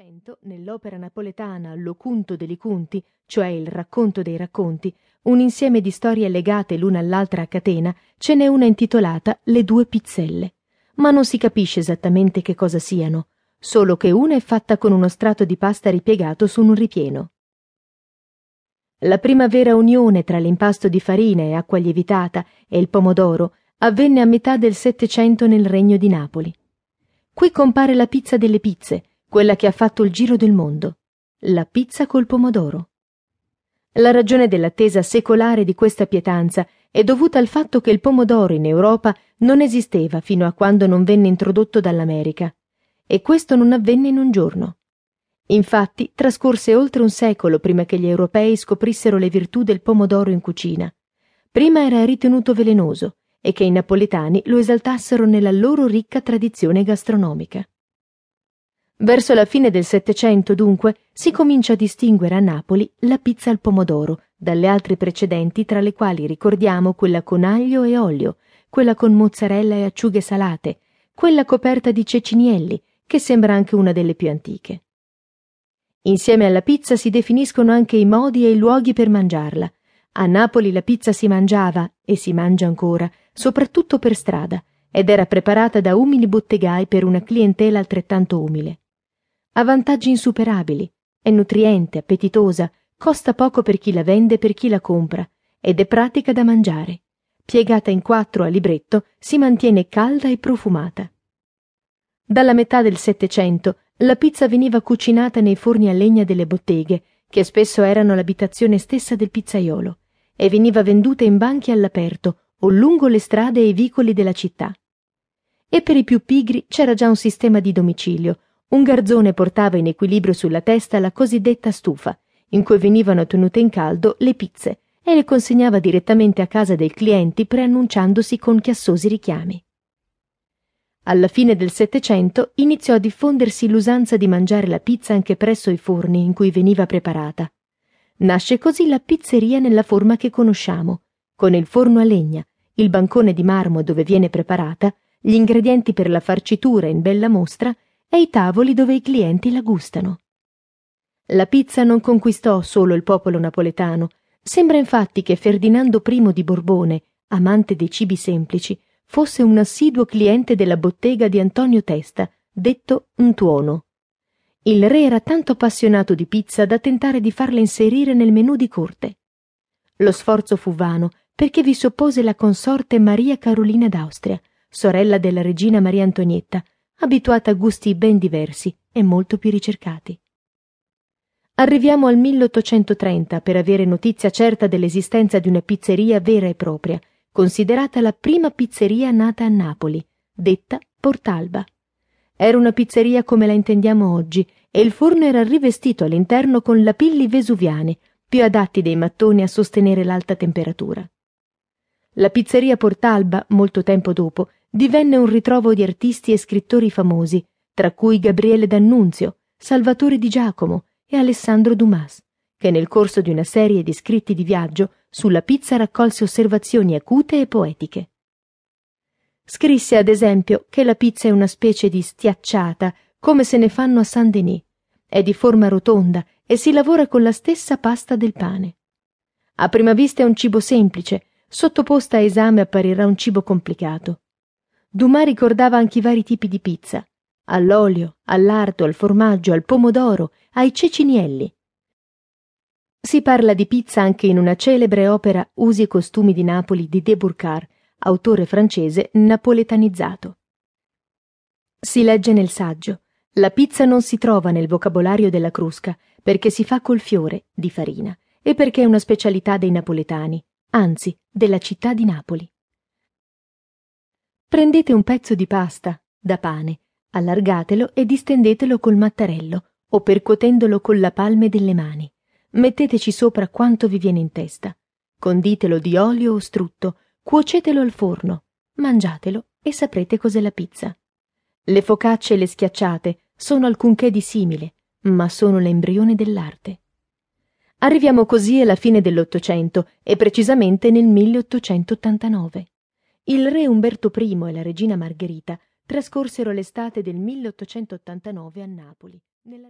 Settecento, nell'opera napoletana L'Ocunto degli Cunti, cioè il racconto dei racconti, un insieme di storie legate l'una all'altra a catena, ce n'è una intitolata Le due pizzelle. Ma non si capisce esattamente che cosa siano, solo che una è fatta con uno strato di pasta ripiegato su un ripieno. La prima vera unione tra l'impasto di farina e acqua lievitata e il pomodoro avvenne a metà del Settecento nel regno di Napoli. Qui compare la pizza delle pizze, quella che ha fatto il giro del mondo, la pizza col pomodoro. La ragione dell'attesa secolare di questa pietanza è dovuta al fatto che il pomodoro in Europa non esisteva fino a quando non venne introdotto dall'America, e questo non avvenne in un giorno. Infatti trascorse oltre un secolo prima che gli europei scoprissero le virtù del pomodoro in cucina. Prima era ritenuto velenoso e che i napoletani lo esaltassero nella loro ricca tradizione gastronomica. Verso la fine del Settecento, dunque, si comincia a distinguere a Napoli la pizza al pomodoro dalle altre precedenti, tra le quali ricordiamo quella con aglio e olio, quella con mozzarella e acciughe salate, quella coperta di cecinielli, che sembra anche una delle più antiche. Insieme alla pizza si definiscono anche i modi e i luoghi per mangiarla. A Napoli la pizza si mangiava, e si mangia ancora, soprattutto per strada, ed era preparata da umili bottegai per una clientela altrettanto umile. Ha vantaggi insuperabili, è nutriente, appetitosa, costa poco per chi la vende e per chi la compra, ed è pratica da mangiare. Piegata in quattro a libretto, si mantiene calda e profumata. Dalla metà del Settecento la pizza veniva cucinata nei forni a legna delle botteghe, che spesso erano l'abitazione stessa del pizzaiolo, e veniva venduta in banchi all'aperto o lungo le strade e i vicoli della città. E per i più pigri c'era già un sistema di domicilio, un garzone portava in equilibrio sulla testa la cosiddetta stufa, in cui venivano tenute in caldo le pizze, e le consegnava direttamente a casa dei clienti preannunciandosi con chiassosi richiami. Alla fine del Settecento iniziò a diffondersi l'usanza di mangiare la pizza anche presso i forni in cui veniva preparata. Nasce così la pizzeria nella forma che conosciamo, con il forno a legna, il bancone di marmo dove viene preparata, gli ingredienti per la farcitura in bella mostra e i tavoli dove i clienti la gustano. La pizza non conquistò solo il popolo napoletano, sembra infatti che Ferdinando I di Borbone, amante dei cibi semplici, fosse un assiduo cliente della bottega di Antonio Testa, detto un tuono. Il re era tanto appassionato di pizza da tentare di farla inserire nel menù di corte. Lo sforzo fu vano perché vi soppose la consorte Maria Carolina d'Austria, sorella della regina Maria Antonietta, abituata a gusti ben diversi e molto più ricercati. Arriviamo al 1830 per avere notizia certa dell'esistenza di una pizzeria vera e propria, considerata la prima pizzeria nata a Napoli, detta Portalba. Era una pizzeria come la intendiamo oggi e il forno era rivestito all'interno con lapilli vesuviani, più adatti dei mattoni a sostenere l'alta temperatura. La pizzeria Portalba, molto tempo dopo, divenne un ritrovo di artisti e scrittori famosi, tra cui Gabriele D'Annunzio, Salvatore di Giacomo e Alessandro Dumas, che nel corso di una serie di scritti di viaggio sulla pizza raccolse osservazioni acute e poetiche. Scrisse ad esempio che la pizza è una specie di stiacciata, come se ne fanno a Saint-Denis. È di forma rotonda e si lavora con la stessa pasta del pane. A prima vista è un cibo semplice, sottoposta a esame apparirà un cibo complicato. Dumas ricordava anche i vari tipi di pizza, all'olio, all'arto, al formaggio, al pomodoro, ai cecinielli. Si parla di pizza anche in una celebre opera Usi e costumi di Napoli di De Burcar, autore francese napoletanizzato. Si legge nel saggio La pizza non si trova nel vocabolario della Crusca perché si fa col fiore di farina e perché è una specialità dei napoletani, anzi della città di Napoli. Prendete un pezzo di pasta, da pane, allargatelo e distendetelo col mattarello o percuotendolo con la palme delle mani. Metteteci sopra quanto vi viene in testa. Conditelo di olio o strutto, cuocetelo al forno, mangiatelo e saprete cos'è la pizza. Le focacce e le schiacciate sono alcunché di simile, ma sono l'embrione dell'arte. Arriviamo così alla fine dell'Ottocento e precisamente nel 1889 il re Umberto I e la regina Margherita trascorsero l'estate del 1889 a Napoli. Nella...